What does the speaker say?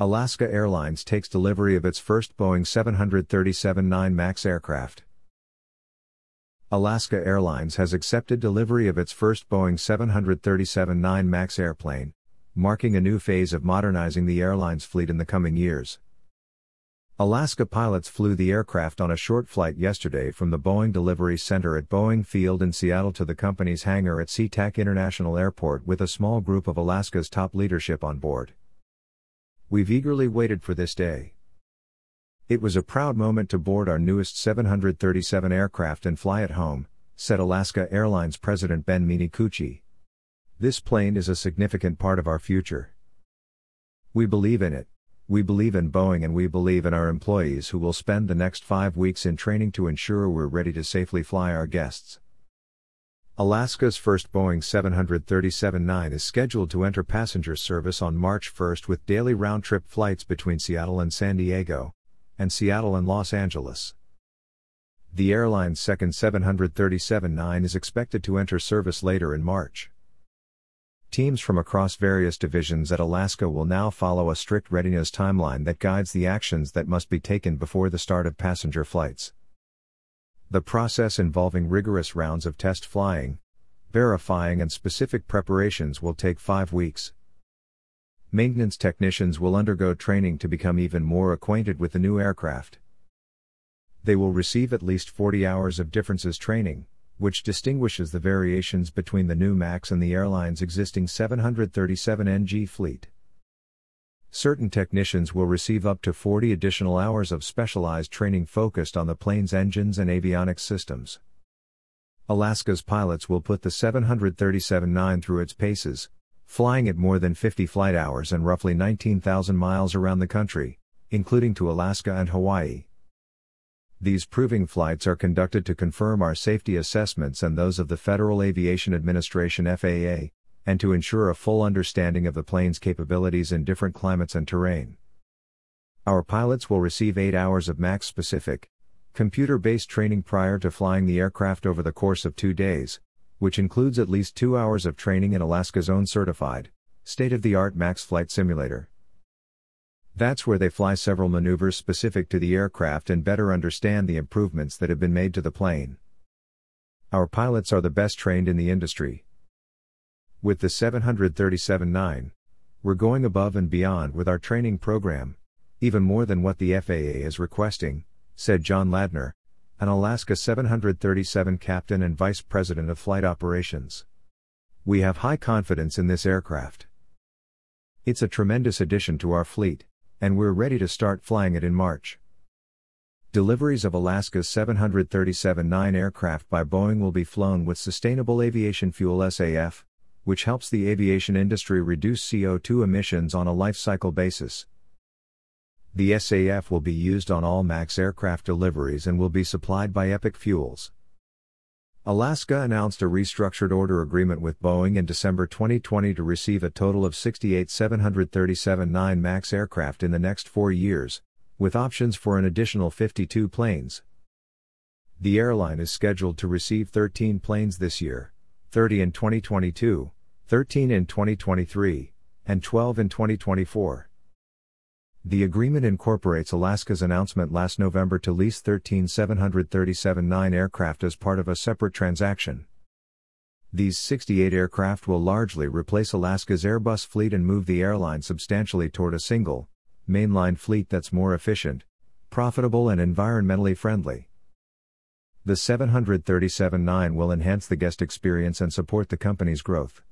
Alaska Airlines takes delivery of its first Boeing 737-9 MAX aircraft. Alaska Airlines has accepted delivery of its first Boeing 737-9 MAX airplane, marking a new phase of modernizing the airline's fleet in the coming years. Alaska pilots flew the aircraft on a short flight yesterday from the Boeing Delivery Center at Boeing Field in Seattle to the company's hangar at SeaTac International Airport with a small group of Alaska's top leadership on board. We've eagerly waited for this day. It was a proud moment to board our newest 737 aircraft and fly it home, said Alaska Airlines President Ben Minicucci. This plane is a significant part of our future. We believe in it. We believe in Boeing and we believe in our employees who will spend the next five weeks in training to ensure we're ready to safely fly our guests. Alaska's first Boeing 737-9 is scheduled to enter passenger service on March 1 with daily round-trip flights between Seattle and San Diego, and Seattle and Los Angeles. The airline's second 737-9 is expected to enter service later in March. Teams from across various divisions at Alaska will now follow a strict readiness timeline that guides the actions that must be taken before the start of passenger flights. The process involving rigorous rounds of test flying, verifying, and specific preparations will take five weeks. Maintenance technicians will undergo training to become even more acquainted with the new aircraft. They will receive at least 40 hours of differences training, which distinguishes the variations between the new MAX and the airline's existing 737NG fleet. Certain technicians will receive up to 40 additional hours of specialized training focused on the plane's engines and avionics systems. Alaska's pilots will put the 737-9 through its paces, flying at more than 50 flight hours and roughly 19,000 miles around the country, including to Alaska and Hawaii. These proving flights are conducted to confirm our safety assessments and those of the Federal Aviation Administration FAA, and to ensure a full understanding of the plane's capabilities in different climates and terrain. Our pilots will receive 8 hours of MAX specific, computer based training prior to flying the aircraft over the course of two days, which includes at least two hours of training in Alaska's own certified, state of the art MAX flight simulator. That's where they fly several maneuvers specific to the aircraft and better understand the improvements that have been made to the plane. Our pilots are the best trained in the industry, with the 737-9, we're going above and beyond with our training program, even more than what the FAA is requesting, said John Ladner, an Alaska 737 captain and vice president of flight operations. We have high confidence in this aircraft. It's a tremendous addition to our fleet, and we're ready to start flying it in March. Deliveries of Alaska's 737-9 aircraft by Boeing will be flown with Sustainable Aviation Fuel SAF, which helps the aviation industry reduce CO2 emissions on a life cycle basis. The SAF will be used on all MAX aircraft deliveries and will be supplied by Epic Fuels. Alaska announced a restructured order agreement with Boeing in December 2020 to receive a total of 68 737 9 MAX aircraft in the next four years, with options for an additional 52 planes. The airline is scheduled to receive 13 planes this year, 30 in 2022, 13 in 2023, and 12 in 2024. The agreement incorporates Alaska's announcement last November to lease 13 737-9 aircraft as part of a separate transaction. These 68 aircraft will largely replace Alaska's Airbus fleet and move the airline substantially toward a single, mainline fleet that's more efficient, profitable, and environmentally friendly. The 737-9 will enhance the guest experience and support the company's growth.